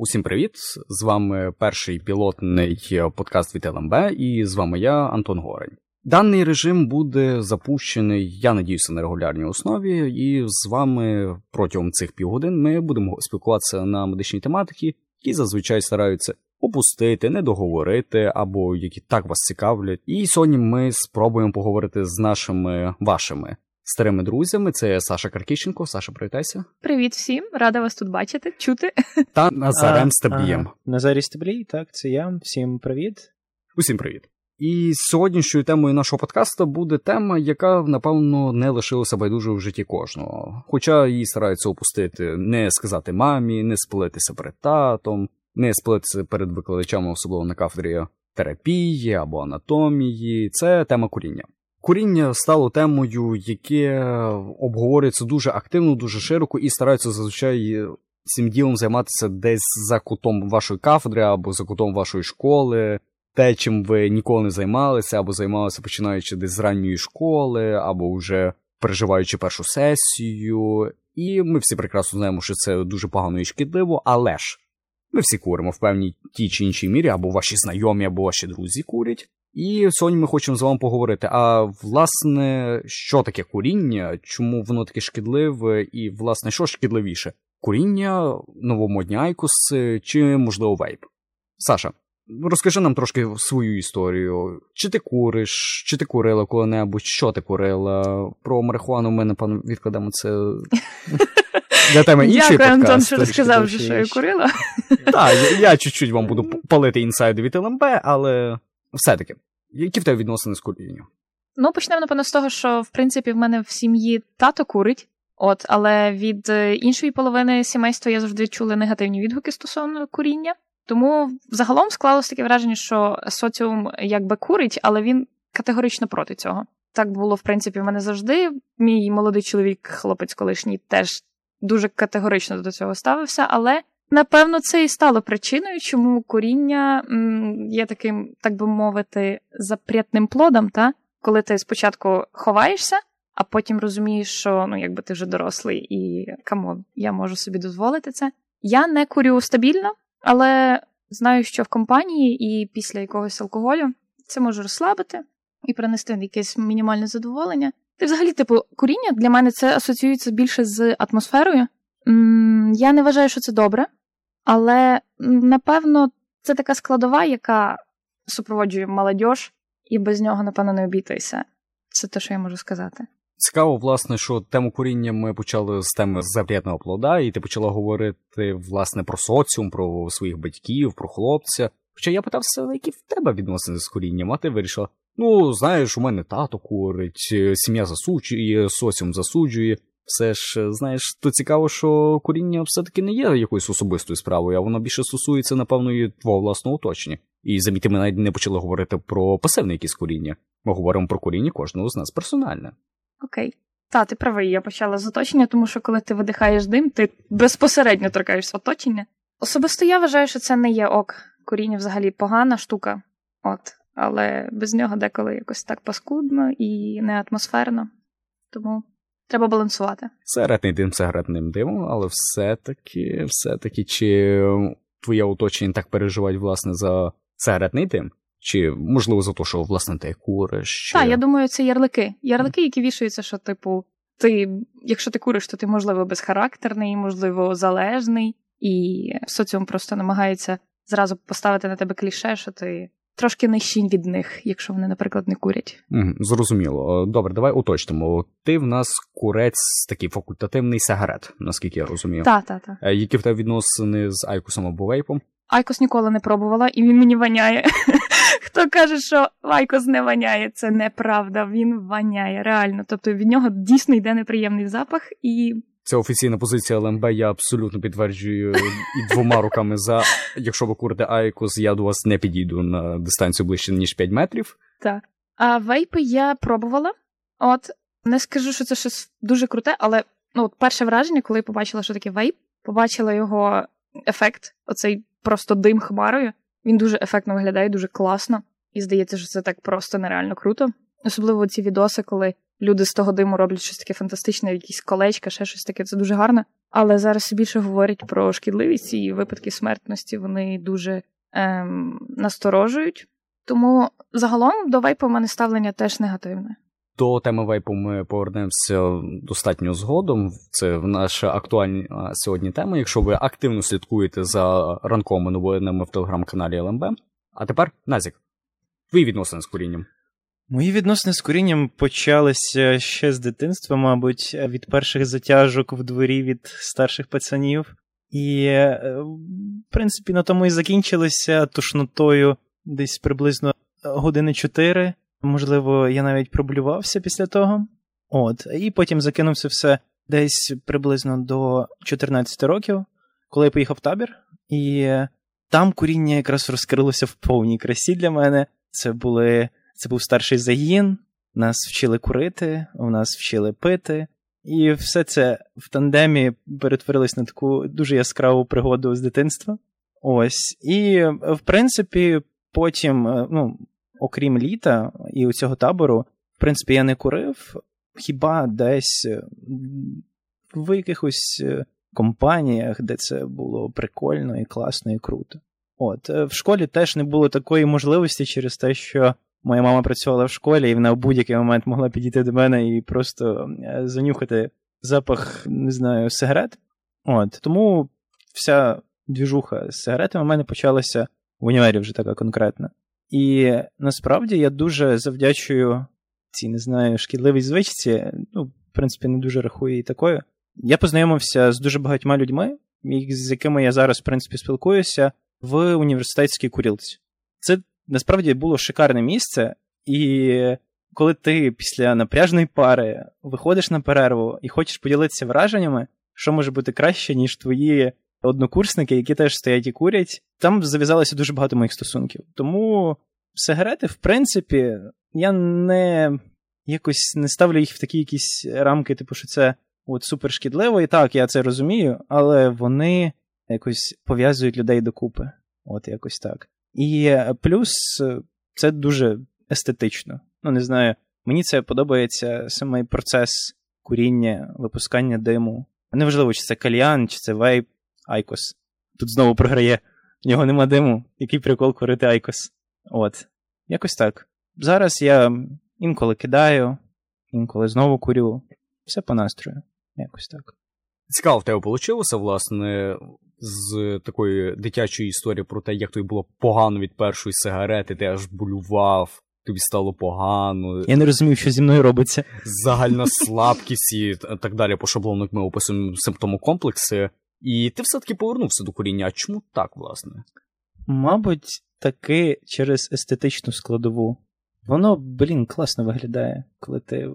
Усім привіт! З вами перший пілотний подкаст від ЛМБ, і з вами я, Антон Горень. Даний режим буде запущений, я надіюся, на регулярній основі, і з вами протягом цих півгодин ми будемо спілкуватися на медичній тематики, які зазвичай стараються опустити, не договорити або які так вас цікавлять. І сьогодні ми спробуємо поговорити з нашими вашими старими друзями. Це Саша Каркіщенко. Саша, привітайся. Привіт всім, рада вас тут бачити, чути. Та Назарем Стаблієм. Ага. Назарій Стаблій, так, це я. Всім привіт. Усім привіт. І сьогоднішньою темою нашого подкасту буде тема, яка, напевно, не лишилася байдуже в житті кожного. Хоча її стараються опустити, не сказати мамі, не спалитися перед татом, не спалитися перед викладачами, особливо на кафедрі терапії або анатомії. Це тема куріння. Куріння стало темою, яке обговорюється дуже активно, дуже широко, і стараються зазвичай цим ділом займатися десь за кутом вашої кафедри або за кутом вашої школи, те, чим ви ніколи не займалися, або займалися починаючи десь з ранньої школи, або вже переживаючи першу сесію. І ми всі прекрасно знаємо, що це дуже погано і шкідливо, але ж ми всі куримо в певній тій чи іншій мірі, або ваші знайомі, або ваші друзі курять. І сьогодні ми хочемо з вами поговорити. А власне, що таке куріння, чому воно таке шкідливе, і, власне, що шкідливіше? Куріння, новомодні айкос чи, можливо, вейп? Саша, розкажи нам трошки свою історію. Чи ти куриш, чи ти курила коли-небудь, що ти курила? Про марихуану ми, напевно, відкладемо це для теми іншої Дякую, Антон, що розказав, що я курила. Так, я чуть-чуть вам буду палити інсайди від ЛМБ, але все-таки, які в тебе відносини з курінням? Ну, почнемо, напевно, з того, що в принципі в мене в сім'ї тато курить, от, але від е, іншої половини сімейства я завжди чула негативні відгуки стосовно куріння. Тому загалом склалось таке враження, що соціум якби курить, але він категорично проти цього. Так було, в принципі, в мене завжди. Мій молодий чоловік, хлопець колишній, теж дуже категорично до цього ставився, але напевно це і стало причиною, чому куріння є таким, так би мовити, запрятним плодом, та? коли ти спочатку ховаєшся, а потім розумієш, що ну, якби ти вже дорослий і come on, я можу собі дозволити це. Я не курю стабільно, але знаю, що в компанії і після якогось алкоголю це може розслабити і принести якесь мінімальне задоволення. Ти взагалі, типу, куріння для мене це асоціюється більше з атмосферою. Я не вважаю, що це добре, але напевно це така складова, яка супроводжує молодь, і без нього, напевно, не обійтися. Це те, що я можу сказати. Цікаво, власне, що тему куріння ми почали з теми запрятного плода, і ти почала говорити власне про соціум, про своїх батьків, про хлопця. Хоча я питався, які в тебе відносини з курінням, а ти вирішила: ну, знаєш, у мене тато курить, сім'я засуджує, соціум засуджує. Все ж, знаєш, то цікаво, що куріння все-таки не є якоюсь особистою справою, а воно більше стосується, напевно, і твого власного оточення. І заміти, ми навіть не почали говорити про пасивне якісь куріння. Ми говоримо про куріння кожного з нас персональне. Окей. Та, ти правий, я почала з оточення, тому що коли ти видихаєш дим, ти безпосередньо торкаєшся оточення. Особисто я вважаю, що це не є ок. Куріння взагалі погана штука, от, але без нього деколи якось так паскудно і не атмосферно. Тому треба балансувати. Сигаретний дим сигаретним димом, але все-таки, все-таки, чи твоє оточення так переживають, власне, за сигаретний дим? Чи можливо за те, що власне ти куриш? Так, я думаю, це ярлики. Ярлики, які вішаються, що, типу, ти, якщо ти куриш, то ти, можливо, безхарактерний, можливо, залежний, і соціум просто намагається зразу поставити на тебе кліше, що ти трошки нижчий від них, якщо вони, наприклад, не курять. Угу, зрозуміло. Добре, давай уточнимо. Ти в нас курець такий факультативний сигарет, наскільки я розумію. Так, так, так. Які в тебе відносини з Айкусом або вейпом? Айкос ніколи не пробувала, і він мені воняє. Хто каже, що Айкос не воняє, це неправда. Він воняє реально. Тобто від нього дійсно йде неприємний запах, і Це офіційна позиція ЛМБ, я абсолютно підтверджую і двома руками за. Якщо ви курите Айкос, я до вас не підійду на дистанцію ближче, ніж 5 метрів. так. А вейпи я пробувала. От не скажу, що це щось дуже круте, але ну, от перше враження, коли я побачила, що таке вейп, побачила його ефект, оцей просто дим хмарою. Він дуже ефектно виглядає, дуже класно. І здається, що це так просто нереально круто. Особливо ці відоси, коли люди з того диму роблять щось таке фантастичне, якісь колечка, ще щось таке, це дуже гарно. Але зараз більше говорять про шкідливість і випадки смертності вони дуже ем, насторожують. Тому загалом до вейпу в мене ставлення теж негативне. До теми вейпу ми повернемося достатньо згодом. Це наша актуальна сьогодні тема. Якщо ви активно слідкуєте за ранковими новинами в телеграм-каналі ЛМБ. А тепер Назік, твої відносини з курінням. Мої відносини з курінням почалися ще з дитинства, мабуть, від перших затяжок в дворі від старших пацанів. І, е, в принципі, на тому і закінчилися тушнотою десь приблизно години чотири. Можливо, я навіть проблювався після того. От, І потім закинувся все десь приблизно до 14 років, коли я поїхав в табір. І там куріння якраз розкрилося в повній красі для мене. Це були це був старший загін, нас вчили курити, у нас вчили пити. І все це в тандемі перетворилось на таку дуже яскраву пригоду з дитинства. Ось. І, в принципі, потім, е, ну, окрім літа і у цього табору, в принципі, я не курив, хіба десь е, в якихось е, компаніях, де це було прикольно і класно, і круто. От, в школі теж не було такої можливості через те, що моя мама працювала в школі, і вона в будь-який момент могла підійти до мене і просто е, занюхати запах, не знаю, сигарет. От, Тому вся двіжуха з сигаретами в мене почалася в універі вже така конкретна. І насправді я дуже завдячую цій, не знаю, шкідливій звичці, ну, в принципі, не дуже рахую її такою. Я познайомився з дуже багатьма людьми, з якими я зараз, в принципі, спілкуюся в університетській курілці. Це насправді було шикарне місце, і коли ти після напряжної пари виходиш на перерву і хочеш поділитися враженнями, що може бути краще, ніж твої однокурсники, які теж стоять і курять, там зав'язалося дуже багато моїх стосунків. Тому сигарети, в принципі, я не якось не ставлю їх в такі якісь рамки, типу, що це от супер шкідливо, і так, я це розумію, але вони якось пов'язують людей докупи. От якось так. І е, плюс е, це дуже естетично. Ну, не знаю, мені це подобається саме процес куріння, випускання диму. Неважливо, чи це кальян, чи це вейп, айкос. Тут знову програє. В нього нема диму. Який прикол курити айкос. От. Якось так. Зараз я інколи кидаю, інколи знову курю. Все по настрою. Якось так. Цікаво, в тебе вийшло, власне, з такої дитячої історії про те, як тобі було погано від першої сигарети, ти аж болював, тобі стало погано. Я не розумів, що зі мною робиться. Загальна слабкість і так далі, по шаблону, як ми описуємо симптомокомплекси. І ти все-таки повернувся до коріння. А чому так, власне? Мабуть, таки через естетичну складову. Воно, блін, класно виглядає, коли ти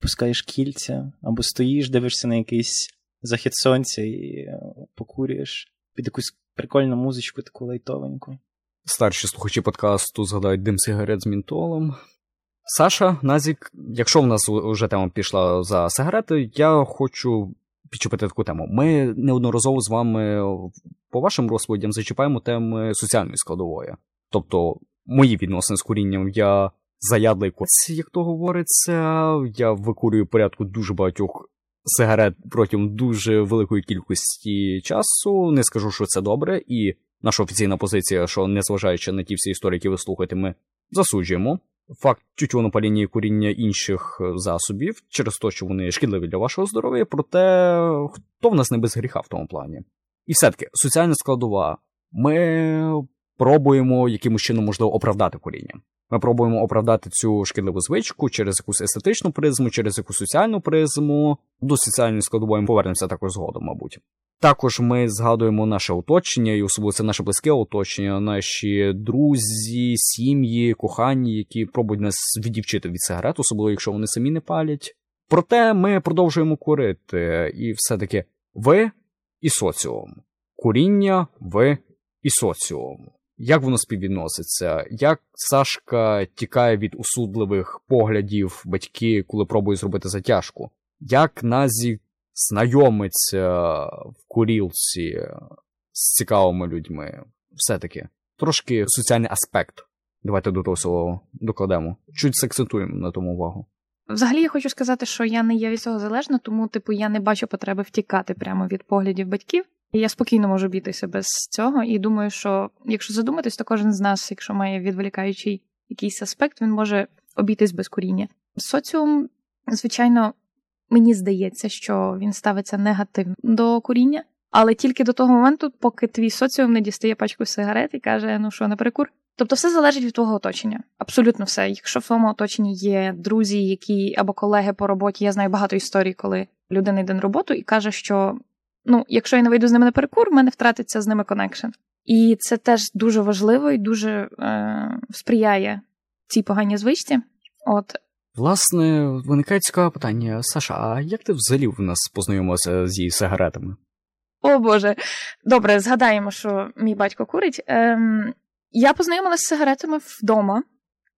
пускаєш кільця або стоїш, дивишся на якийсь захід сонця і е, покурюєш під якусь прикольну музичку, таку лайтовеньку. Старші слухачі подкасту згадають дим сигарет з мінтолом. Саша, Назік, якщо в нас вже тема пішла за сигарети, я хочу підчепити таку тему. Ми неодноразово з вами по вашим розповідям зачіпаємо теми соціальної складової. Тобто, мої відносини з курінням я заядлий коць, як то говориться. Я викурюю порядку дуже багатьох сигарет протягом дуже великої кількості часу. Не скажу, що це добре, і наша офіційна позиція, що незважаючи на ті всі історії, які ви слухаєте, ми засуджуємо. Факт тютюнопаління і куріння інших засобів через те, що вони шкідливі для вашого здоров'я, проте хто в нас не без гріха в тому плані. І все-таки соціальна складова. Ми пробуємо якимось чином можливо оправдати куріння. Ми пробуємо оправдати цю шкідливу звичку через якусь естетичну призму, через якусь соціальну призму. До соціальної складової ми повернемося також згодом, мабуть. Також ми згадуємо наше оточення, і особливо це наше близьке оточення, наші друзі, сім'ї, кохані, які пробують нас відівчити від сигарет, особливо якщо вони самі не палять. Проте ми продовжуємо курити, і все-таки ви і соціум. Куріння, ви і соціум. Як воно співвідноситься? Як Сашка тікає від усудливих поглядів батьки, коли пробує зробити затяжку? Як Назі знайомиться в курілці з цікавими людьми? Все-таки трошки соціальний аспект. Давайте до того докладемо. Чуть сакцентуємо на тому увагу. Взагалі, я хочу сказати, що я не є від цього залежна, тому, типу, я не бачу потреби втікати прямо від поглядів батьків. І я спокійно можу бітися без цього. І думаю, що якщо задуматись, то кожен з нас, якщо має відволікаючий якийсь аспект, він може обійтись без куріння. Соціум, звичайно, мені здається, що він ставиться негативно до куріння, але тільки до того моменту, поки твій соціум не дістає пачку сигарет і каже, ну що, не перекур. Тобто все залежить від твого оточення. Абсолютно все. Якщо в твоєму оточенні є друзі, які або колеги по роботі, я знаю багато історій, коли людина йде на роботу і каже, що ну, якщо я не вийду з ними на перекур, в мене втратиться з ними connection. І це теж дуже важливо і дуже е, сприяє цій поганій звичці. От Власне, виникає цікаве питання. Саша, а як ти взагалі в нас познайомилася з її сигаретами? О Боже, добре, згадаємо, що мій батько курить. Ем, Я познайомилася з сигаретами вдома.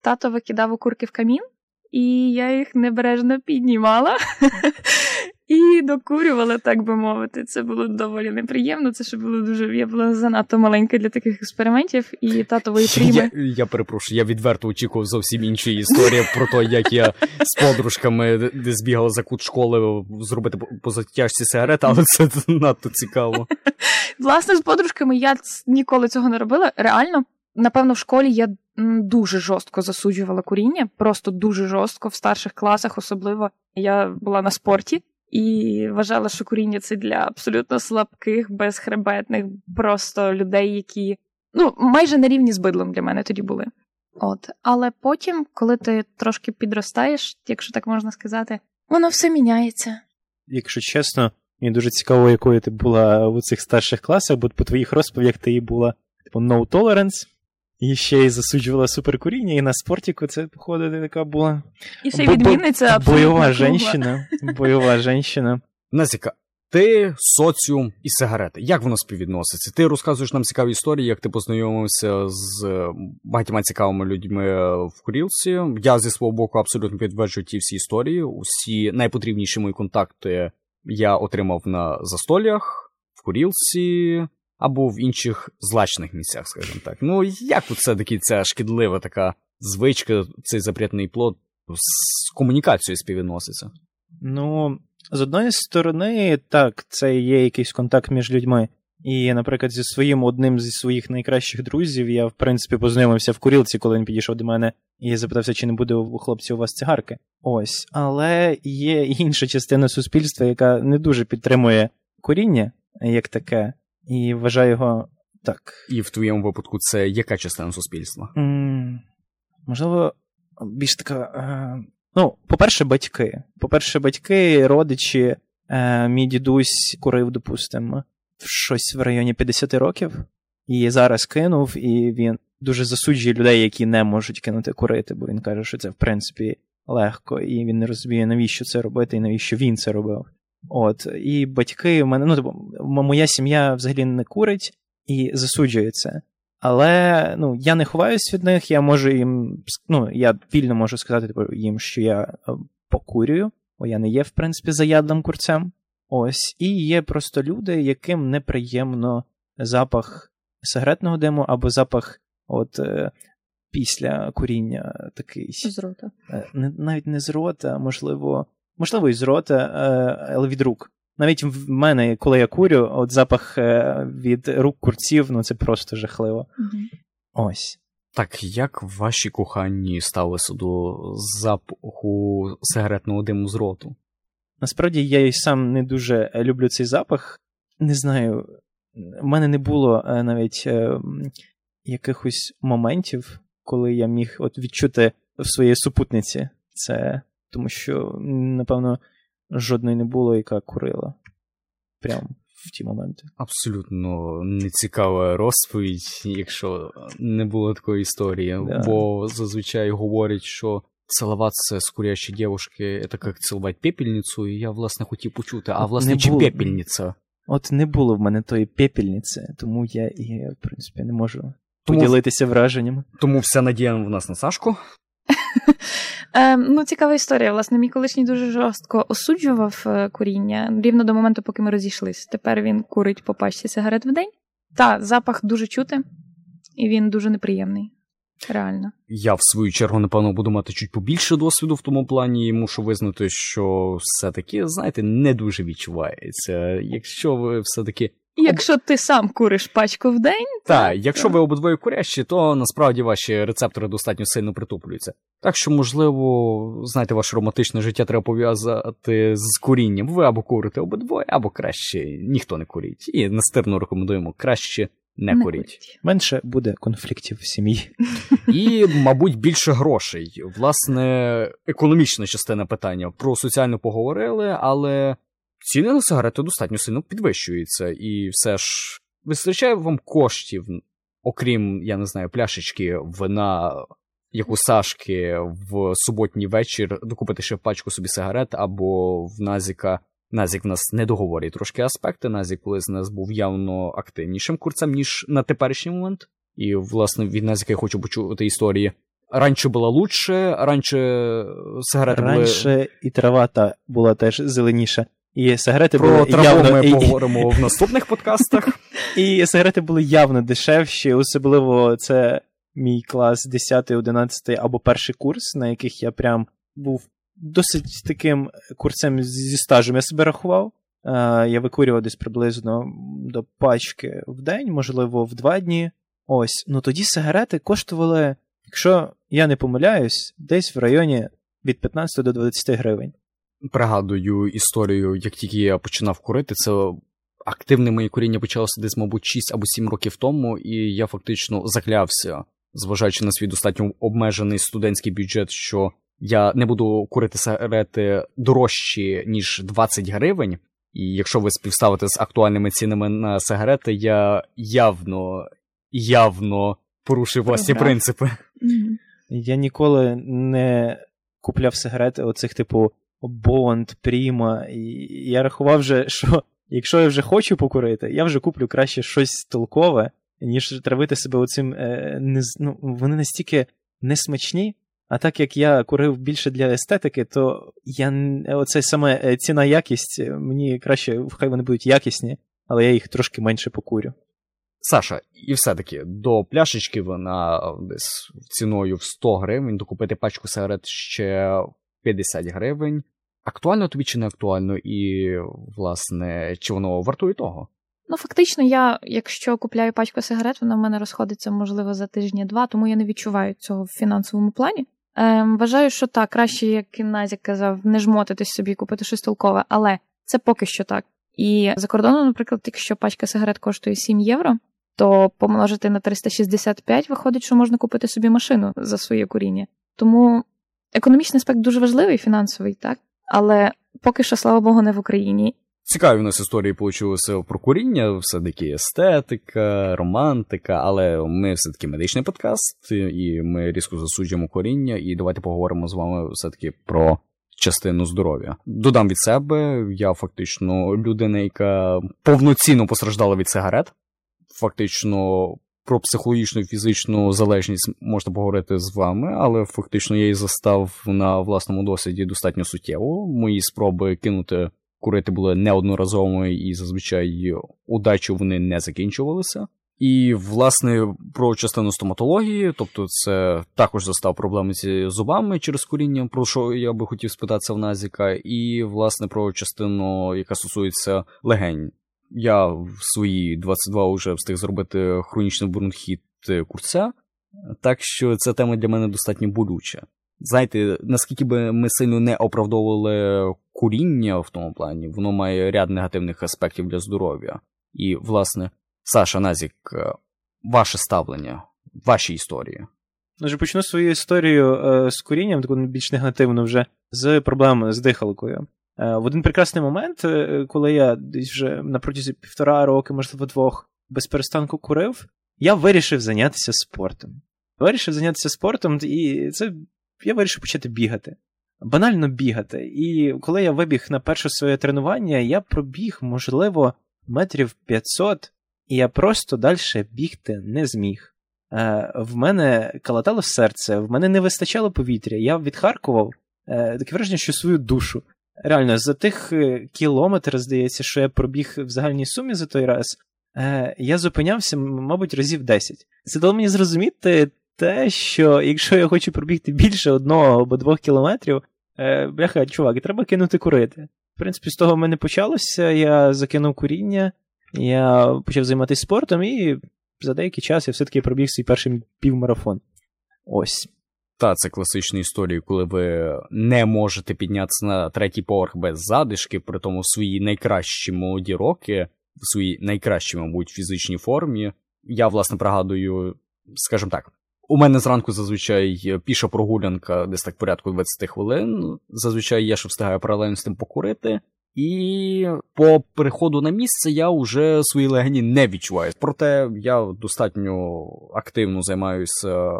Тато викидав окурки в камін, і я їх небережно піднімала і докурювала, так би мовити. Це було доволі неприємно. Це ще було дуже. Я була занадто маленька для таких експериментів, і татової прийми. Я, я перепрошую, я відверто очікував зовсім інші історії про те, як я з подружками збігала за кут школи зробити по затяжці сигарет, але це надто цікаво. Власне, з подружками я ніколи цього не робила. Реально, напевно, в школі я дуже жорстко засуджувала куріння, просто дуже жорстко в старших класах, особливо я була на спорті. І вважала, що куріння це для абсолютно слабких, безхребетних, просто людей, які ну майже на рівні з бидлом для мене тоді були. От, але потім, коли ти трошки підростаєш, якщо так можна сказати, воно все міняється. Якщо чесно, мені дуже цікаво, якою ти була у цих старших класах, бо по твоїх розповідях ти була типу no tolerance, і ще й засуджувала суперкуріння, і на спортіку це, походу, така була. І ще й відмінниця абсолютно. Бойова женщина. Бойова женщина. Назіка, ти, соціум і сигарети. Як воно співвідноситься? Ти розказуєш нам цікаві історії, як ти познайомився з багатьма цікавими людьми в курілці. Я зі свого боку абсолютно підтверджую ті всі історії. Усі найпотрібніші мої контакти я отримав на застолях, в курілці або в інших злачних місцях, скажімо так. Ну як тут все-таки ця шкідлива така звичка, цей запретний плод з комунікацією співвідноситься? Ну, з одної сторони, так, це є якийсь контакт між людьми. І, наприклад, зі своїм одним зі своїх найкращих друзів я, в принципі, познайомився в курілці, коли він підійшов до мене і запитався, чи не буде у хлопців у вас цигарки. Ось. Але є інша частина суспільства, яка не дуже підтримує куріння як таке і вважаю його так. І в твоєму випадку це яка частина суспільства? Mm, можливо, більш така. Е, ну, по-перше, батьки. По-перше, батьки, родичі, е, мій дідусь курив, допустимо, щось в районі 50 років, і зараз кинув, і він дуже засуджує людей, які не можуть кинути курити, бо він каже, що це в принципі легко, і він не розуміє, навіщо це робити, і навіщо він це робив. От, І батьки в мене, ну, типу, моя сім'я взагалі не курить і засуджує це. Але ну, я не ховаюсь від них, я можу їм, ну, я вільно можу сказати типу, їм, що я е, покурюю, бо я не є, в принципі, заядлим курцем. Ось, і є просто люди, яким неприємно запах сигаретного диму або запах от, е, після куріння такий. З рота. Е, навіть не з рота, можливо, можливо, і з рота, е, але від рук. Навіть в мене, коли я курю, от запах е, від рук курців, ну це просто жахливо. mm Ось. Так, як ваші коханні ставилися до запаху сигаретного диму з роту? Насправді я і сам не дуже люблю цей запах. Не знаю, в мене не було е, навіть е, якихось моментів, коли я міг от відчути в своїй супутниці це тому що, напевно, жодної не було, яка курила. Прямо в ті моменти. Абсолютно нецікава розповідь, якщо не було такої історії. Да. Бо зазвичай говорять, що целоваться з курящей девушки це як цілувати пепельницю, і я, власне, хотів почути, а власне, не чи було... пепельниця? От не було в мене тої пепельниці, тому я і, в принципі, не можу тому... поділитися враженнями. Тому вся надія в нас на Сашку. Е, Ну, цікава історія. Власне, мій колишній дуже жорстко осуджував е, куріння рівно до моменту, поки ми розійшлись. Тепер він курить по пачці сигарет в день. Та, запах дуже чути, і він дуже неприємний. Реально. Я, в свою чергу, напевно, буду мати чуть побільше досвіду в тому плані, і мушу визнати, що все-таки, знаєте, не дуже відчувається. Якщо ви все-таки. Якщо ти сам куриш пачку в день, так, якщо ви обидвоє курящі, то насправді ваші рецептори достатньо сильно притуплюються. Так що, можливо, знаєте, ваше романтичне життя треба пов'язати з курінням. Ви або курите обидвоє, або краще ніхто не куріть. І настирно рекомендуємо краще не, не куріть. куріть. Менше буде конфліктів в сім'ї. І, мабуть, більше грошей. Власне, економічна частина питання. Про соціальну поговорили, але ціни на сигарети достатньо сильно підвищуються. І все ж вистачає вам коштів, окрім, я не знаю, пляшечки вина, як у Сашки в суботній вечір докупити ще пачку собі сигарет, або в Назіка. Назік в нас не договорює трошки аспекти. Назік колись нас був явно активнішим курцем, ніж на теперішній момент. І, власне, від Назіка я хочу почути історії. Раніше було лучше, раніше сигарети були... Раніше і трава та була теж зеленіша. І сигарети Про були траву явно... ми поговоримо в наступних подкастах. І сигарети були явно дешевші, особливо це мій клас 10-11 або перший курс, на яких я прям був досить таким курсем зі стажем. Я себе рахував. Я викурював десь приблизно до пачки в день, можливо, в два дні. Ось. Ну тоді сигарети коштували, якщо я не помиляюсь, десь в районі від 15 до 20 гривень. Пригадую історію, як тільки я починав курити, це активне моє куріння почалося десь, мабуть, 6 або 7 років тому, і я фактично заклявся, зважаючи на свій достатньо обмежений студентський бюджет, що я не буду курити сигарети дорожчі, ніж 20 гривень. І якщо ви співставите з актуальними цінами на сигарети, я явно, явно порушив власні принципи. Я ніколи не купляв сигарети оцих, типу, Бонд, Пріма. І я рахував вже, що якщо я вже хочу покурити, я вже куплю краще щось толкове, ніж травити себе оцим. Е, не, ну, вони настільки несмачні. А так як я курив більше для естетики, то я оце саме е, ціна якість, е, мені краще, хай вони будуть якісні, але я їх трошки менше покурю. Саша, і все-таки до пляшечки вона десь ціною в 100 гривень, докупити пачку сигарет ще 50 гривень. Актуально тобі чи не актуально? І, власне, чи воно вартує того? Ну, фактично, я, якщо купляю пачку сигарет, вона в мене розходиться, можливо, за тижні-два, тому я не відчуваю цього в фінансовому плані. Ем, вважаю, що так, краще, як і казав, не жмотитись собі, купити щось толкове, але це поки що так. І за кордоном, наприклад, якщо пачка сигарет коштує 7 євро, то помножити на 365 виходить, що можна купити собі машину за своє куріння. Тому економічний аспект дуже важливий, фінансовий, так? Але поки що, слава Богу, не в Україні. Цікаві у нас історії получилися про куріння, все-таки естетика, романтика, але ми все-таки медичний подкаст, і ми різко засуджуємо коріння, і давайте поговоримо з вами все-таки про частину здоров'я. Додам від себе, я фактично людина, яка повноцінно постраждала від сигарет. Фактично. Про психологічну і фізичну залежність можна поговорити з вами, але фактично я її застав на власному досвіді достатньо суттєво. Мої спроби кинути курити були неодноразовими і зазвичай удачі вони не закінчувалися. І, власне, про частину стоматології, тобто це також застав проблеми зі зубами через куріння, про що я би хотів спитатися в Назіка, і, власне, про частину, яка стосується легень. Я в свої 22 вже встиг зробити хронічний бронхіт курця, так що ця тема для мене достатньо болюча. Знаєте, наскільки би ми сильно не оправдовували куріння в тому плані, воно має ряд негативних аспектів для здоров'я. І, власне, Саша Назік, е, ваше ставлення, ваші історії. Отже, почну свою історію е, з курінням, таку більш негативно вже, з проблемами з дихалкою. Е, в один прекрасний момент, е, коли я десь вже на протязі півтора роки, можливо, двох, без перестанку курив, я вирішив зайнятися спортом. Вирішив зайнятися спортом, і це я вирішив почати бігати. Банально бігати. І коли я вибіг на перше своє тренування, я пробіг, можливо, метрів 500, і я просто далі бігти не зміг. Е, в мене калатало серце, в мене не вистачало повітря. Я відхаркував е, таке враження, що свою душу. Реально, за тих е, кілометр, здається, що я пробіг в загальній сумі за той раз, е, я зупинявся, мабуть, разів 10. Це дало мені зрозуміти те, що якщо я хочу пробігти більше одного або двох кілометрів, е, бляха, чувак, треба кинути курити. В принципі, з того в мене почалося. Я закинув куріння, я почав займатися спортом, і за деякий час я все-таки пробіг свій перший півмарафон. Ось. Та, це класичні історії, коли ви не можете піднятися на третій поверх без задишки, при тому в своїй найкращі молоді роки, в своїй найкращій, мабуть, фізичній формі. Я, власне, пригадую, скажімо так, у мене зранку зазвичай піша прогулянка десь так порядку 20 хвилин. Зазвичай я ще встигаю паралельно з тим покурити. І по переходу на місце я вже свої легені не відчуваю. Проте я достатньо активно займаюся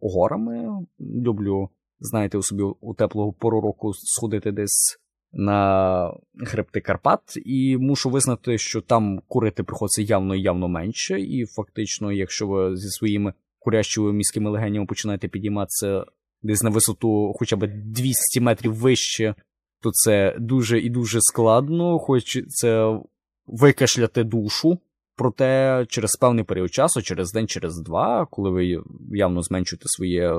горами. Люблю, знаєте, у собі у теплого пору року сходити десь на хребти Карпат, і мушу визнати, що там курити приходиться явно і явно менше. І фактично, якщо ви зі своїми курящими міськими легенями починаєте підійматися десь на висоту хоча б 200 метрів вище то це дуже і дуже складно, хоч це викашляти душу. Проте через певний період часу, через день, через два, коли ви явно зменшуєте своє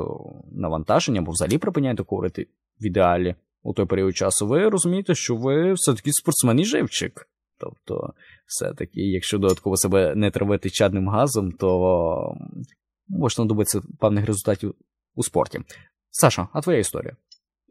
навантаження, або взагалі припиняєте курити в ідеалі у той період часу, ви розумієте, що ви все-таки спортсмен і живчик. Тобто, все-таки, якщо додатково себе не травити чадним газом, то можна добитися певних результатів у спорті. Саша, а твоя історія?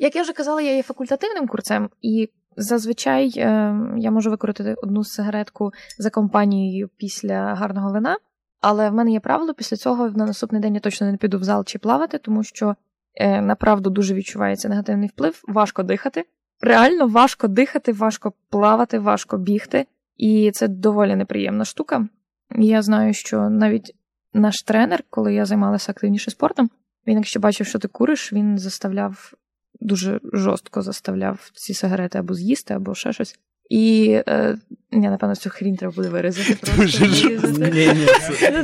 Як я вже казала, я є факультативним курцем, і зазвичай е, я можу використати одну сигаретку за компанією після гарного вина. Але в мене є правило, після цього на наступний день я точно не піду в зал чи плавати, тому що е, направду дуже відчувається негативний вплив, важко дихати. Реально важко дихати, важко плавати, важко бігти, і це доволі неприємна штука. Я знаю, що навіть наш тренер, коли я займалася активніше спортом, він, якщо бачив, що ти куриш, він заставляв дуже жорстко заставляв ці сигарети або з'їсти, або ще щось. І е, я, напевно, цю хрінь треба буде вирізати. Просто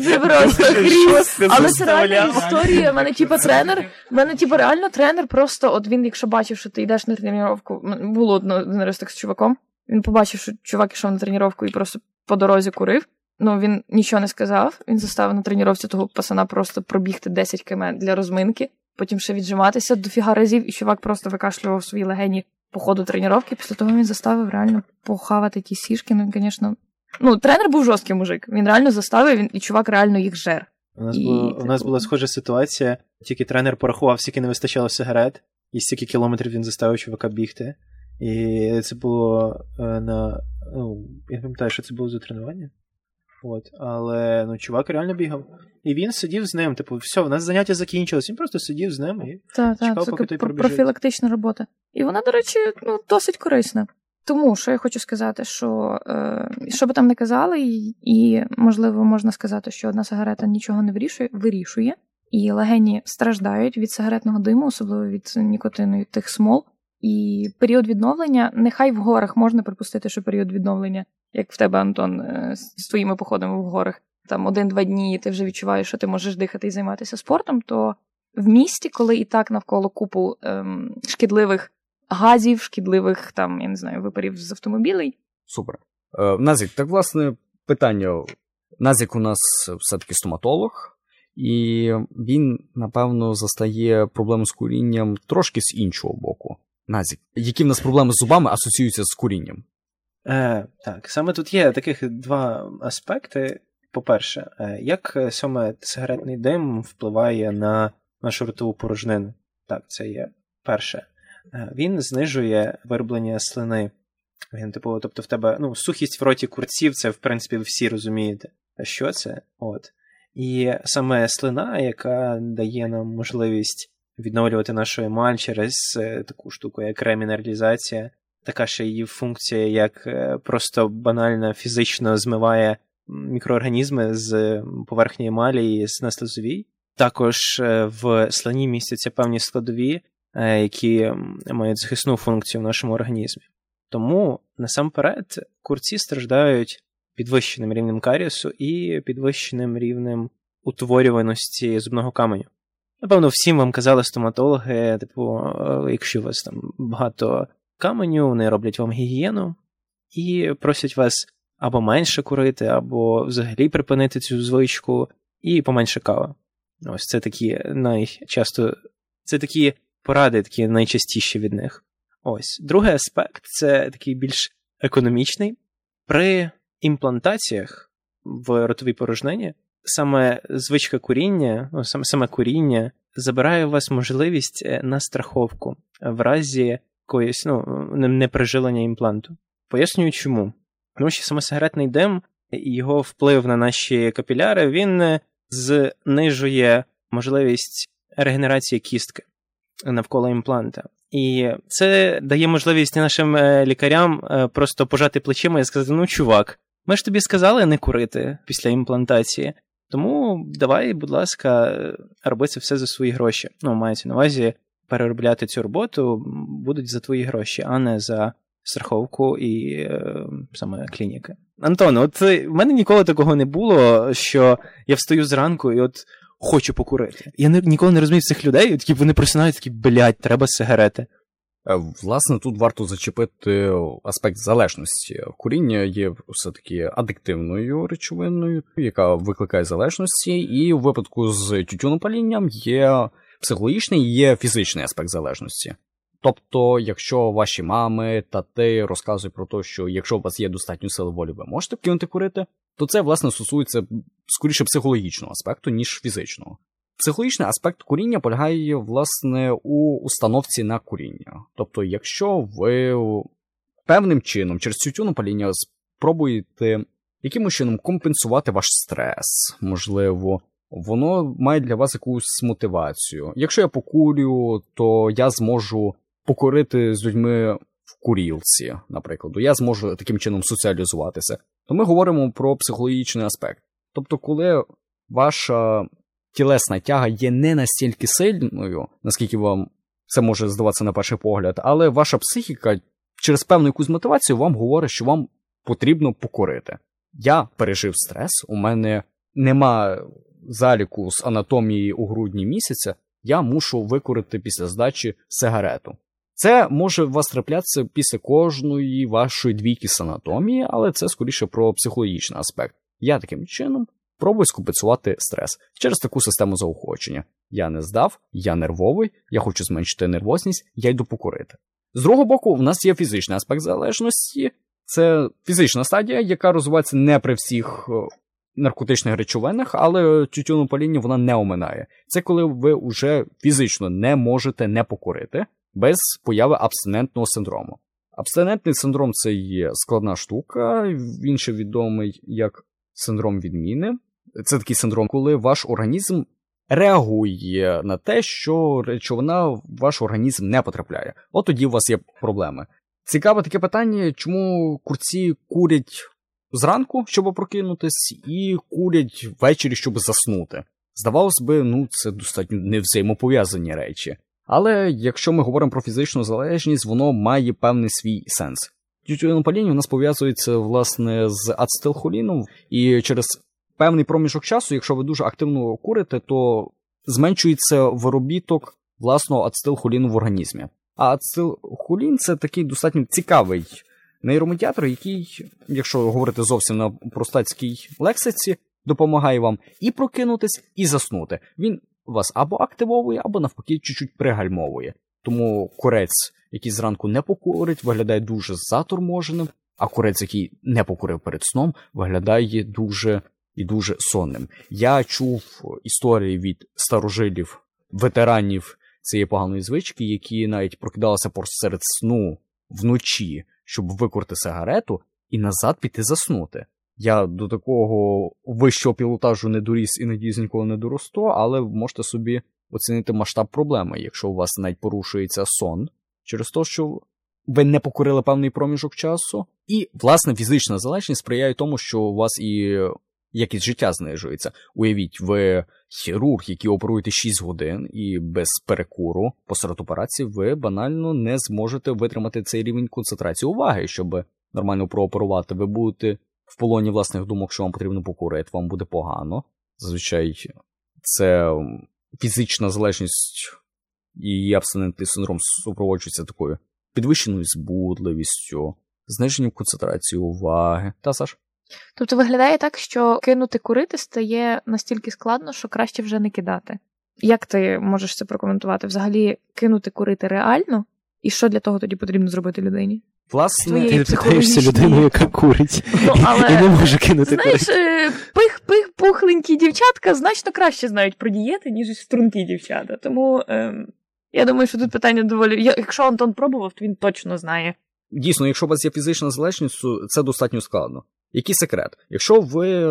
Це просто хрінь. Але це реальна історія. У мене, типу, тренер. У мене, типу, реально тренер просто, от він, якщо бачив, що ти йдеш на тренування, було один раз так з чуваком. Він побачив, що чувак ішов на тренування і просто по дорозі курив. Ну, він нічого не сказав. Він заставив на тренувці того пацана просто пробігти 10 км для розминки потім ще віджиматися дофіга разів, і чувак просто викашлював свої легені по ходу тренування. Після того він заставив реально похавати ті сішки. Ну, звісно, ну, тренер був жорсткий мужик. Він реально заставив, він, і чувак реально їх жер. У нас, і було, у нас була схожа ситуація, тільки тренер порахував, скільки не вистачало сигарет, і стільки кілометрів він заставив чувака бігти. І це було е, на. Ну, я пам'ятаю, що це було за тренування. От, Але ну, чувак реально бігав. І він сидів з ним. Типу, все, в нас заняття закінчилось. Він просто сидів з ним і так, чекав, так, поки той пробіжить. профілактична робота. І вона, до речі, ну, досить корисна. Тому що я хочу сказати, що е, що би там не казали, і, і можливо можна сказати, що одна сигарета нічого не вирішує, вирішує, і легені страждають від сигаретного диму, особливо від нікотину від тих смол. І період відновлення, нехай в горах можна припустити, що період відновлення як в тебе, Антон, е, з твоїми походами в горах, там один-два дні і ти вже відчуваєш, що ти можеш дихати і займатися спортом, то в місті, коли і так навколо купу ем, шкідливих газів, шкідливих там, я не знаю, випарів з автомобілей. Супер. Е, Назік, так власне питання. Назік у нас все-таки стоматолог, і він, напевно, застає проблему з курінням трошки з іншого боку. Назік, які в нас проблеми з зубами асоціюються з курінням? Е, Так, саме тут є таких два аспекти. По-перше, е, як е, саме сигаретний дим впливає на нашу ротову порожнину? Так, це є перше. Е, він знижує вироблення слини. Він, типу, тобто в тебе ну, сухість в роті курців, це, в принципі, ви всі розумієте, що це. От. І саме слина, яка дає нам можливість відновлювати нашу емаль через таку штуку, як ремінералізація, така ще її функція, як е, просто банально фізично змиває мікроорганізми з поверхні емалі і з наслизовій. Також е, в слоні містяться певні складові, е, які мають захисну функцію в нашому організмі. Тому насамперед курці страждають підвищеним рівнем каріусу і підвищеним рівнем утворюваності зубного каменю. Напевно, всім вам казали стоматологи, типу, якщо у вас там багато каменю, вони роблять вам гігієну і просять вас або менше курити, або взагалі припинити цю звичку, і поменше кави. Ось це такі найчасто, це такі поради, такі найчастіші від них. Ось. Другий аспект це такий більш економічний. При імплантаціях в ротовій порожнині саме звичка куріння, ну, саме саме куріння забирає у вас можливість е, на страховку в разі якоїсь ну, неприжилення імпланту. Пояснюю чому. Тому що саме сигаретний дим і його вплив на наші капіляри він е, знижує можливість регенерації кістки навколо імпланта. І це дає можливість нашим е, лікарям просто пожати плечима і сказати: ну, чувак, ми ж тобі сказали не курити після імплантації. Тому давай, будь ласка, роби це все за свої гроші. Ну, мається на увазі переробляти цю роботу будуть за твої гроші, а не за страховку і е, саме клініки. Антон, от в мене ніколи такого не було, що я встаю зранку і от хочу покурити. Я не, ніколи не розумію цих людей, такі вони просинають такі, блядь, треба сигарети. Е, власне, тут варто зачепити аспект залежності. Куріння є все-таки адиктивною речовиною, яка викликає залежності, і в випадку з тютюнопалінням є психологічний і є фізичний аспект залежності. Тобто, якщо ваші мами, тати розказують про те, що якщо у вас є достатньо сили волі, ви можете кинути курити, то це власне стосується скоріше психологічного аспекту, ніж фізичного. Психологічний аспект куріння полягає власне у установці на куріння. Тобто, якщо ви певним чином через тютюну паління спробуєте якимось чином компенсувати ваш стрес, можливо, воно має для вас якусь мотивацію. Якщо я покурю, то я зможу покурити з людьми в курілці, наприклад, я зможу таким чином соціалізуватися. То ми говоримо про психологічний аспект. Тобто, коли ваша тілесна тяга є не настільки сильною, наскільки вам це може здаватися на перший погляд, але ваша психіка через певну якусь мотивацію вам говорить, що вам потрібно покорити. Я пережив стрес, у мене нема заліку з анатомії у грудні місяця, я мушу викорити після здачі сигарету. Це може вас траплятися після кожної вашої двійки з анатомії, але це скоріше про психологічний аспект. Я таким чином пробую скомпенсувати стрес через таку систему заохочення. Я не здав, я нервовий, я хочу зменшити нервозність, я йду покурити. З другого боку, у нас є фізичний аспект залежності, це фізична стадія, яка розвивається не при всіх е, наркотичних речовинах, але тютюнопаління вона не оминає. Це коли ви вже фізично не можете не покурити без появи абстинентного синдрому. Абстинентний синдром це є складна штука, він ще відомий як синдром відміни. Це такий синдром, коли ваш організм реагує на те, що речовина в ваш організм не потрапляє. От тоді у вас є проблеми. Цікаве таке питання, чому курці курять зранку, щоб прокинутись, і курять ввечері, щоб заснути. Здавалось би, ну це достатньо невзаємопов'язані речі. Але якщо ми говоримо про фізичну залежність, воно має певний свій сенс. Тютюнопаління у нас пов'язується власне з ацетилхоліном, і через певний проміжок часу, якщо ви дуже активно курите, то зменшується виробіток власного ацетилхоліну в організмі. А ацетилхолін – це такий достатньо цікавий нейромедіатор, який, якщо говорити зовсім на простацькій лексиці, допомагає вам і прокинутись, і заснути. Він вас або активовує, або навпаки чуть-чуть пригальмовує. Тому курець, який зранку не покурить, виглядає дуже заторможеним, а курець, який не покурив перед сном, виглядає дуже і дуже сонним. Я чув історії від старожилів, ветеранів цієї поганої звички, які навіть прокидалися серед сну вночі, щоб викурити сигарету і назад піти заснути. Я до такого вищого пілотажу не доріс і надіюсь ніколи не доросту, але можете собі оцінити масштаб проблеми, якщо у вас навіть порушується сон через те, що ви не покорили певний проміжок часу, і власне фізична залежність сприяє тому, що у вас і якість життя знижується. Уявіть, ви хірург, який оперуєте 6 годин, і без перекуру посеред операції ви банально не зможете витримати цей рівень концентрації уваги, щоб нормально прооперувати. Ви будете в полоні власних думок, що вам потрібно покурити, вам буде погано. Зазвичай це фізична залежність і абстинентний синдром супроводжується такою підвищеною збудливістю, зниженням концентрації уваги. Та Саш? Тобто виглядає так, що кинути курити стає настільки складно, що краще вже не кидати. Як ти можеш це прокоментувати? Взагалі кинути курити реально? І що для того тоді потрібно зробити людині? Власне, Твої- Ти питаєшся людину, яка курить, Ну, але- і не може кинути Знаєш, курити. е, пих-пих пухленькі дівчатка значно краще знають про дієти, ніж стрункі дівчата. Тому ем, я думаю, що тут питання доволі. Якщо Антон пробував, то він точно знає. дійсно, якщо у вас є фізична залежність, то це достатньо складно. Який секрет? Якщо ви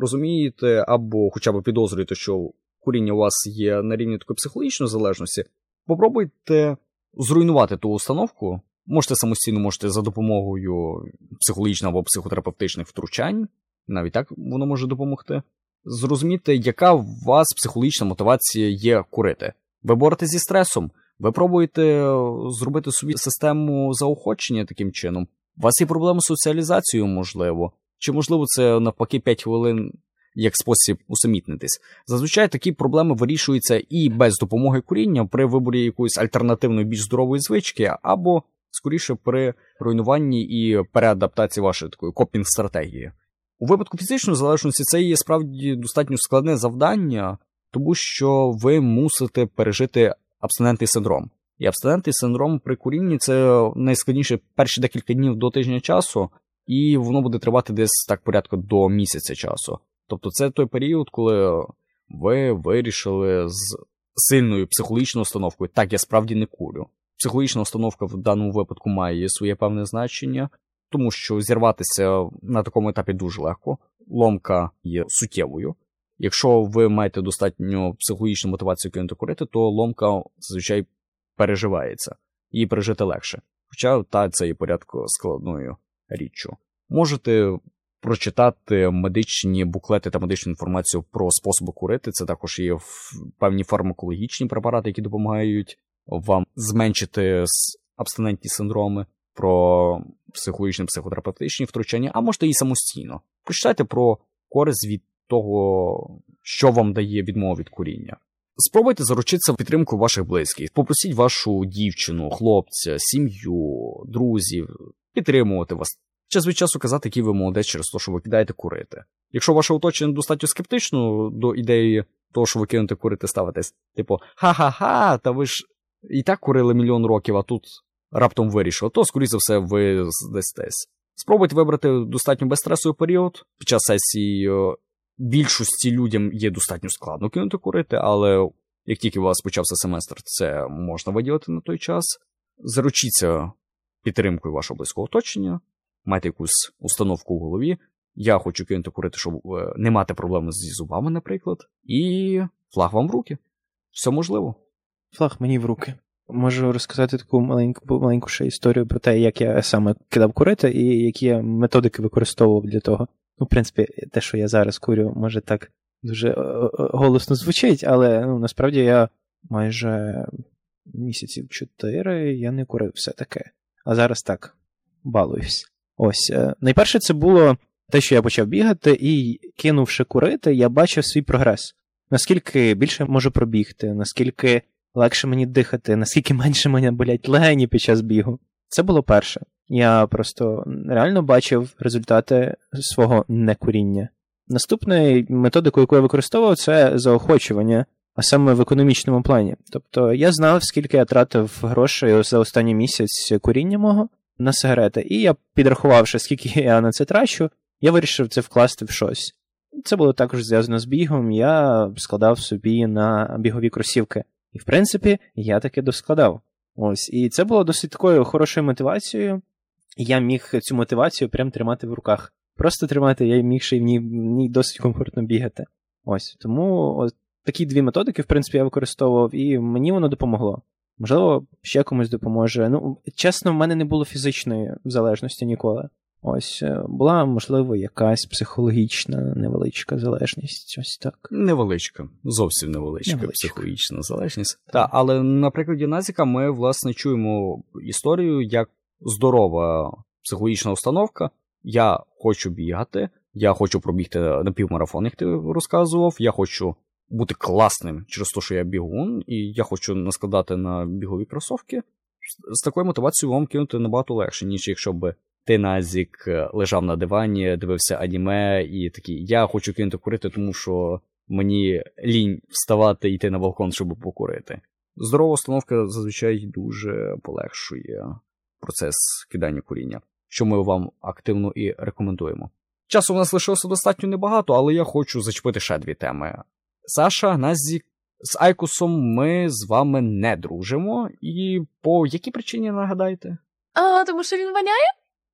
розумієте або хоча б підозрюєте, що куріння у вас є на рівні такої психологічної залежності, попробуйте зруйнувати ту установку. Можете самостійно, можете за допомогою психологічних або психотерапевтичних втручань, навіть так воно може допомогти. Зрозуміти, яка у вас психологічна мотивація є курити. Ви боретесь зі стресом, ви пробуєте зробити собі систему заохочення таким чином. У вас є проблеми з соціалізацією, можливо, чи можливо це навпаки 5 хвилин як спосіб усамітнитись. Зазвичай такі проблеми вирішуються і без допомоги куріння при виборі якоїсь альтернативної більш здорової звички, або скоріше при руйнуванні і переадаптації вашої такої копінг-стратегії. У випадку фізичної залежності це є справді достатньо складне завдання, тому що ви мусите пережити абстинентний синдром. І абстинентний синдром при курінні це найскладніше перші декілька днів до тижня часу, і воно буде тривати десь так порядку до місяця часу. Тобто це той період, коли ви вирішили з сильною психологічною установкою, так я справді не курю. Психологічна установка в даному випадку має своє певне значення, тому що зірватися на такому етапі дуже легко. Ломка є суттєвою. Якщо ви маєте достатньо психологічну мотивацію кинути курити, то ломка зазвичай переживається, її пережити легше. Хоча та це є порядку складною річчю. Можете прочитати медичні буклети та медичну інформацію про способи курити. Це також є певні фармакологічні препарати, які допомагають вам зменшити абстинентні синдроми, про психологічні психотерапевтичні втручання, а можете і самостійно. Прочитайте про користь від того, що вам дає відмова від куріння. Спробуйте заручитися підтримкою ваших близьких. Попросіть вашу дівчину, хлопця, сім'ю, друзів підтримувати вас. Час від часу казати, який ви молодець через те, що ви кидаєте курити. Якщо ваше оточення достатньо скептично до ідеї того, що ви кинете курити, ставитесь, типу, ха-ха-ха, та ви ж і так курили мільйон років, а тут раптом вирішили, то, скоріше за все, ви здастесь. Спробуйте вибрати достатньо безстресовий період. Під час сесії більшості людям є достатньо складно кинути курити, але як тільки у вас почався семестр, це можна виділити на той час. Заручіться підтримкою вашого близького оточення, майте якусь установку в голові. Я хочу кинути курити, щоб е, не мати проблеми зі зубами, наприклад, і флаг вам в руки. Все можливо. Флаг мені в руки. Можу розказати таку маленьку маленьку ще історію про те, як я саме кидав курити і які я методики використовував для того. Ну, в принципі, те, що я зараз курю, може так дуже е, е, голосно звучить, але ну, насправді я майже місяців чотири я не курив все таке. А зараз так балуюсь. Ось. е, Найперше, це було те, що я почав бігати, і кинувши курити, я бачив свій прогрес. Наскільки більше можу пробігти, наскільки легше мені дихати, наскільки менше мене болять легені під час бігу. Це було перше. Я просто реально бачив результати свого некуріння. Наступною методикою, яку я використовував, це заохочування, а саме в економічному плані. Тобто я знав, скільки я тратив грошей за останній місяць куріння мого на сигарети, і я, підрахувавши, скільки я на це трачу, я вирішив це вкласти в щось. Це було також зв'язано з бігом. Я складав собі на бігові кросівки. І, в принципі, я таки доскладав. Ось. І це було досить такою хорошою мотивацією. Я міг цю мотивацію прям тримати в руках. Просто тримати, я міг ще й в ній, в ній досить комфортно бігати. Ось. Тому от, такі дві методики, в принципі, я використовував, і мені воно допомогло. Можливо, ще комусь допоможе. Ну, чесно, в мене не було фізичної залежності ніколи. Ось е, була, можливо, якась психологічна невеличка залежність. Ось так. Невеличка, зовсім невеличка, Невеличка. психологічна залежність. Так, але на прикладі Назіка ми, власне, чуємо історію, як здорова психологічна установка. Я хочу бігати, я хочу пробігти на півмарафон, як ти розказував, я хочу бути класним через те, що я бігун, і я хочу наскладати на бігові кросовки. З такою мотивацією вам кинути набагато легше, ніж якщо б ти Назік лежав на дивані, дивився аніме і такий, я хочу кинути курити, тому що мені лінь вставати і йти на балкон, щоб покурити. Здорова установка зазвичай дуже полегшує процес кидання куріння, що ми вам активно і рекомендуємо. Часу у нас лишилося достатньо небагато, але я хочу зачепити ще дві теми. Саша, Назік, з Айкусом ми з вами не дружимо, і по якій причині нагадаєте? А, тому що він воняє?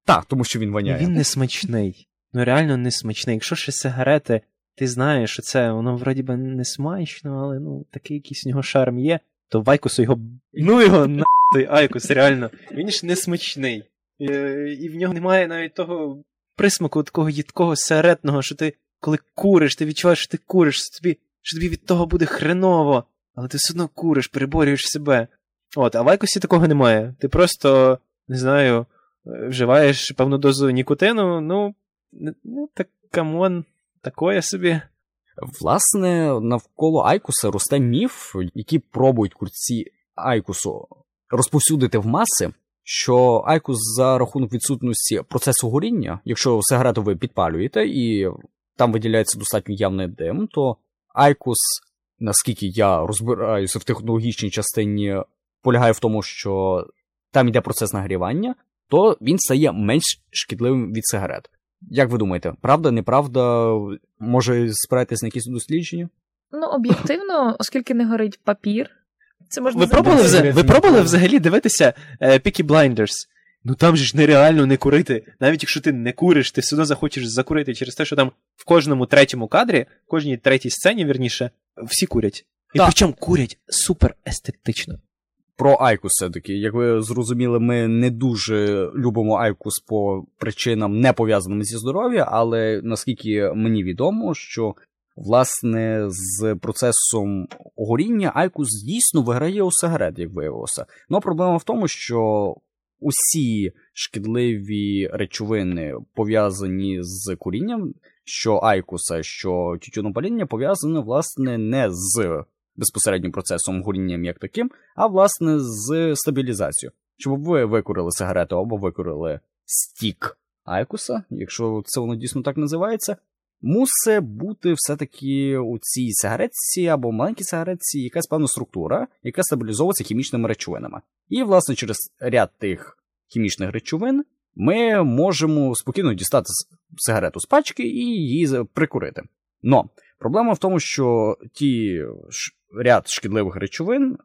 Так, тому що він воняє. Він не смачний. Ну реально не смачний. Якщо ще сигарети, ти знаєш, що це воно вроді би не смачно, але ну такий якийсь у нього шарм є, то в IQOS у його. Ну його на той IQOS, реально. Він ж не смачний. І, і в нього немає навіть того присмаку, такого їдкого сигаретного, що ти, коли куриш, ти відчуваєш, що ти куриш, що тобі, що тобі від того буде хреново, але ти все одно куриш, переборюєш себе. От, а в IQOS і такого немає. Ти просто, не знаю, вживаєш певну дозу нікотину, ну, ну так come on, такое собі. Власне, навколо Айкуса росте міф, який пробують курці Айкусу розповсюдити в маси, що Айкус за рахунок відсутності процесу горіння, якщо сигарету ви підпалюєте і там виділяється достатньо явний дим, то Айкус, наскільки я розбираюся в технологічній частині, полягає в тому, що там йде процес нагрівання, то він стає менш шкідливим від сигарет. Як ви думаєте, правда, неправда, може спиратись на якісь дослідження? Ну, об'єктивно, оскільки не горить папір, це можна Ви пробували, зробити. ви пробували взагалі дивитися е, Peaky Blinders? Ну там же ж нереально не курити. Навіть якщо ти не куриш, ти все одно захочеш закурити через те, що там в кожному третьому кадрі, в кожній третій сцені, вірніше, всі курять. І Так. причому курять супер естетично. Про Айкус все-таки. Як ви зрозуміли, ми не дуже любимо Айкус по причинам не пов'язаним зі здоров'ям, але наскільки мені відомо, що власне з процесом горіння Айкус дійсно виграє у сигарет, як виявилося. Ну проблема в тому, що усі шкідливі речовини пов'язані з курінням, що Айкуса, що тютюнопаління, пов'язані власне не з безпосереднім процесом горінням як таким, а власне з стабілізацією. Щоб ви викурили сигарету або викурили стік Айкуса, якщо це воно дійсно так називається, мусить бути все-таки у цій сигаретці або маленькій сигаретці якась певна структура, яка стабілізовується хімічними речовинами. І, власне, через ряд тих хімічних речовин ми можемо спокійно дістати сигарету з пачки і її прикурити. Но проблема в тому, що ті ряд шкідливих речовин,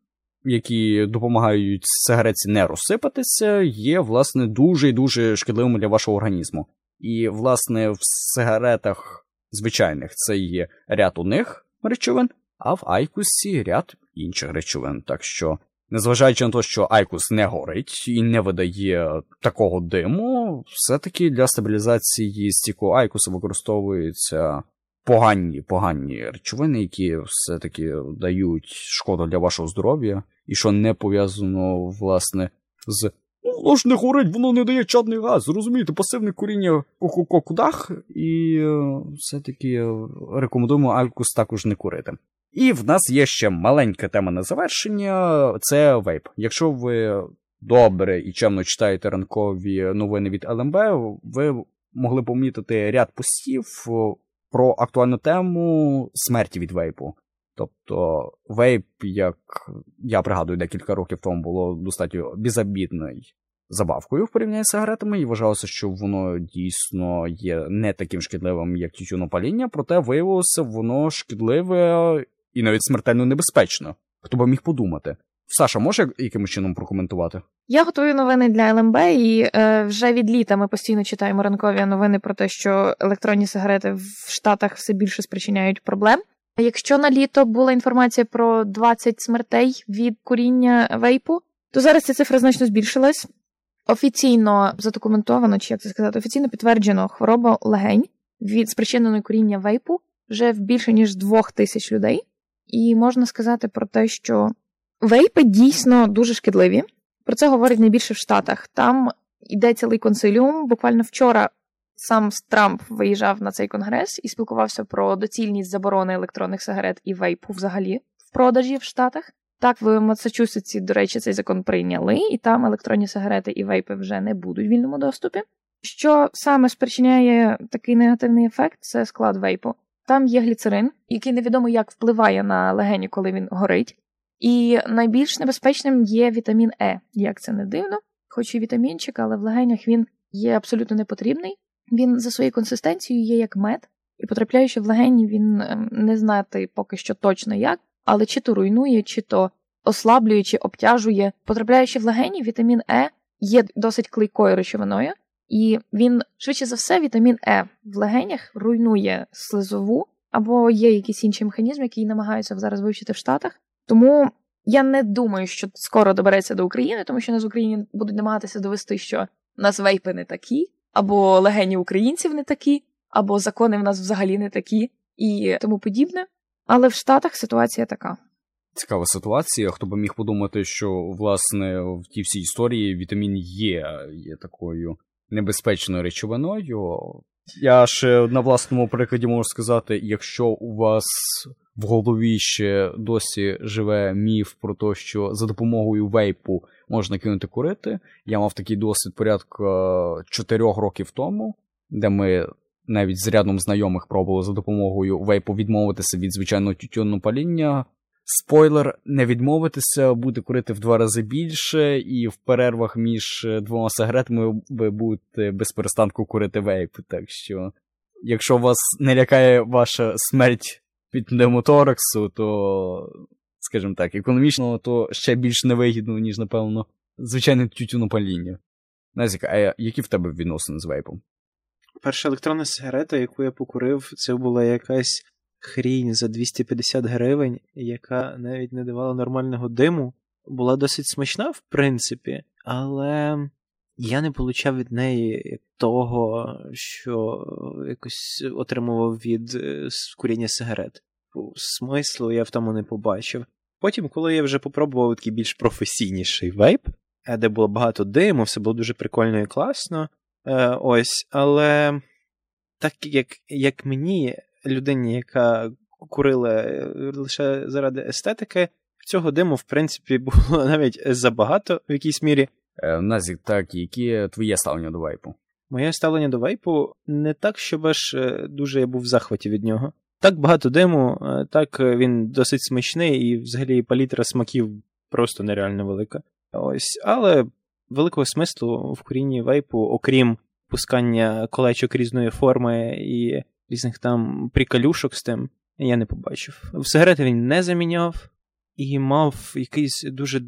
які допомагають сигаретці не розсипатися, є, власне, дуже і дуже шкідливими для вашого організму. І, власне, в сигаретах звичайних це є ряд у них речовин, а в Айкусі ряд інших речовин. Так що, незважаючи на те, що Айкус не горить і не видає такого диму, все-таки для стабілізації стіку Айкуса використовуються погані, погані речовини, які все-таки дають шкоду для вашого здоров'я, і що не пов'язано, власне, з. «Ну, Воно ж не горить, воно не дає чадний газ. Розумієте, пасивне куріння по кудах, і е, все-таки е, рекомендуємо Айкус також не курити. І в нас є ще маленька тема на завершення це вейп. Якщо ви добре і чемно читаєте ранкові новини від ЛМБ, ви могли помітити ряд постів про актуальну тему смерті від вейпу. Тобто, вейп, як я пригадую, декілька років тому було достатньо безобідною забавкою в порівнянні з сигаретами, і вважалося, що воно дійсно є не таким шкідливим, як тютюнопаління, проте виявилося, воно шкідливе і навіть смертельно небезпечно. Хто би міг подумати? Саша, може якимось чином прокоментувати? Я готую новини для ЛМБ, і е, вже від літа ми постійно читаємо ранкові новини про те, що електронні сигарети в Штатах все більше спричиняють проблем. Якщо на літо була інформація про 20 смертей від куріння вейпу, то зараз ця цифра значно збільшилась. Офіційно задокументовано, чи як це сказати, офіційно підтверджено хвороба легень від спричиненої куріння вейпу вже в більше ніж двох тисяч людей. І можна сказати про те, що вейпи дійсно дуже шкідливі. Про це говорять найбільше в Штатах. Там йде цілий консиліум. Буквально вчора сам Трамп виїжджав на цей конгрес і спілкувався про доцільність заборони електронних сигарет і вейпу взагалі в продажі в Штатах. Так, в Масачусетсі, до речі, цей закон прийняли, і там електронні сигарети і вейпи вже не будуть в вільному доступі. Що саме спричиняє такий негативний ефект, це склад вейпу. Там є гліцерин, який невідомо як впливає на легені, коли він горить. І найбільш небезпечним є вітамін Е, як це не дивно, хоч і вітамінчик, але в легенях він є абсолютно непотрібний. Він за своєю консистенцією є як мед, і потрапляючи в легені, він ем, не знати поки що точно як, але чи то руйнує, чи то ослаблює, чи обтяжує. Потрапляючи в легені, вітамін Е є досить клейкою речовиною, і він швидше за все, вітамін Е в легенях руйнує слизову, або є якийсь інший механізм, який намагаються зараз вивчити в Штатах. Тому я не думаю, що скоро добереться до України, тому що нас в Україні будуть намагатися довести, що у нас вейпи не такі, або легені українців не такі, або закони в нас взагалі не такі і тому подібне. Але в Штатах ситуація така. Цікава ситуація. Хто би міг подумати, що власне в тій всій історії вітамін Є є такою небезпечною речовиною. Я ще на власному прикладі можу сказати, якщо у вас в голові ще досі живе міф про те, що за допомогою вейпу можна кинути курити. Я мав такий досвід порядка 4 років тому, де ми навіть з рядом знайомих пробували за допомогою вейпу відмовитися від звичайного тютюнного паління. Спойлер, не відмовитися, буде курити в два рази більше, і в перервах між двома сигаретами ви будете без перестанку курити вейп. Так що, якщо вас не лякає ваша смерть від пневмотораксу, то, скажімо так, економічно, то ще більш невигідно, ніж, напевно, звичайне тютюнопаління. Назіка, а які в тебе відносини з вейпом? Перша електронна сигарета, яку я покурив, це була якась хрінь за 250 гривень, яка навіть не давала нормального диму. Була досить смачна, в принципі, але я не получав від неї того, що якось отримував від е, куріння сигарет. Смислу я в тому не побачив. Потім, коли я вже попробував такий більш професійніший вейп, де було багато диму, все було дуже прикольно і класно. Е, ось, але так як як мені, людині, яка курила лише заради естетики, цього диму, в принципі, було навіть забагато в якійсь мірі. Е, Назік, так, яке твоє ставлення до вейпу? Моє ставлення до вейпу не так, щоб аж е, дуже я був в захваті від нього. Так багато диму, е, так він досить смачний, і взагалі палітра смаків просто нереально велика. Ось, але великого смислу в корінні вейпу, окрім пускання колечок різної форми і різних там приколюшок з тим, я не побачив. В сигарети він не заміняв і мав якийсь дуже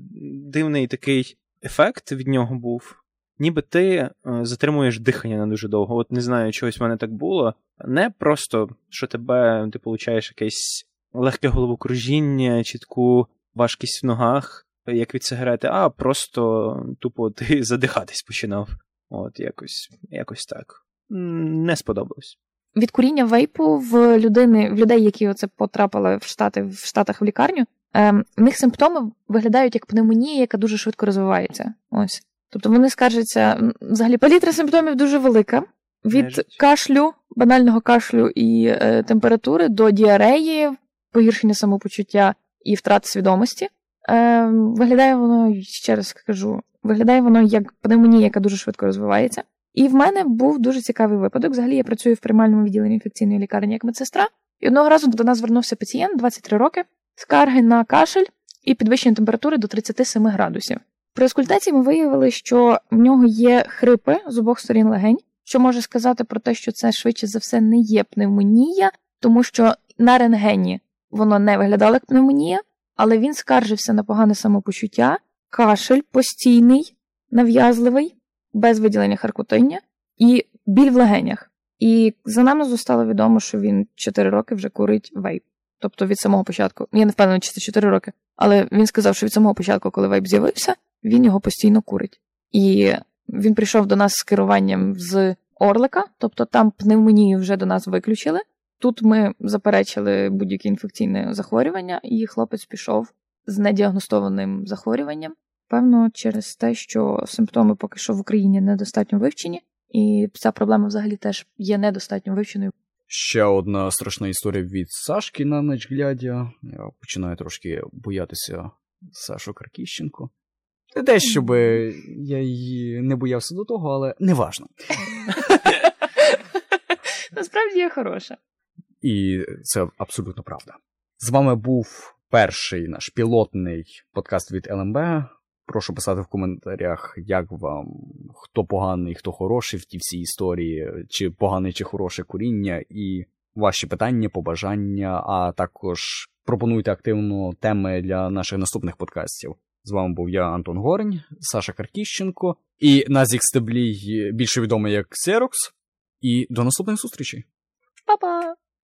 дивний такий ефект від нього був. Ніби ти е, затримуєш дихання на дуже довго. От не знаю, чогось в мене так було. Не просто, що тебе ти получаєш якесь легке головокружіння, чітку важкість в ногах, як від сигарети, а просто тупо ти задихатись починав. От якось якось так. Не сподобалось. Від куріння вейпу в людини, в людей, які оце потрапили в Штати в Штатах в лікарню, ем, в них симптоми виглядають як пневмонія, яка дуже швидко розвивається. Ось. Тобто вони скаржаться, взагалі палітра симптомів дуже велика. Від Нежить. кашлю, банального кашлю і е, температури до діареї, погіршення самопочуття і втрати свідомості. Е, Виглядає воно, ще раз кажу, виглядає воно як пневмонія, яка дуже швидко розвивається. І в мене був дуже цікавий випадок. Взагалі я працюю в приймальному відділенні інфекційної лікарні як медсестра. І одного разу до нас звернувся пацієнт 23 роки, скарги на кашель і підвищення температури до 37 градусів. При аскультації ми виявили, що в нього є хрипи з обох сторін легень, що може сказати про те, що це швидше за все не є пневмонія, тому що на рентгені воно не виглядало як пневмонія, але він скаржився на погане самопочуття, кашель постійний, нав'язливий, без виділення харкотиння і біль в легенях. І за нами стало відомо, що він 4 роки вже курить вейп. Тобто від самого початку. Я не впевнена, чи це 4 роки, але він сказав, що від самого початку, коли вейп з'явився, він його постійно курить. І він прийшов до нас з керуванням з Орлика, тобто там пневмонію вже до нас виключили. Тут ми заперечили будь-яке інфекційне захворювання, і хлопець пішов з недіагностованим захворюванням. Певно, через те, що симптоми поки що в Україні недостатньо вивчені, і ця проблема взагалі теж є недостатньо вивченою. Ще одна страшна історія від Сашки на ніч глядя. Я починаю трошки боятися Сашу Каркіщенко. Не те, щоб я її не боявся до того, але неважно. насправді я хороша. І це абсолютно правда. З вами був перший наш пілотний подкаст від ЛМБ. Прошу писати в коментарях, як вам, хто поганий, хто хороший в тій всій історії, чи погане, чи хороше куріння, і ваші питання, побажання, а також пропонуйте активно теми для наших наступних подкастів. З вами був я, Антон Горень, Саша Каркіщенко і Назік Стеблій, більше відомий як Xerox. І до наступних зустрічей. Па-па!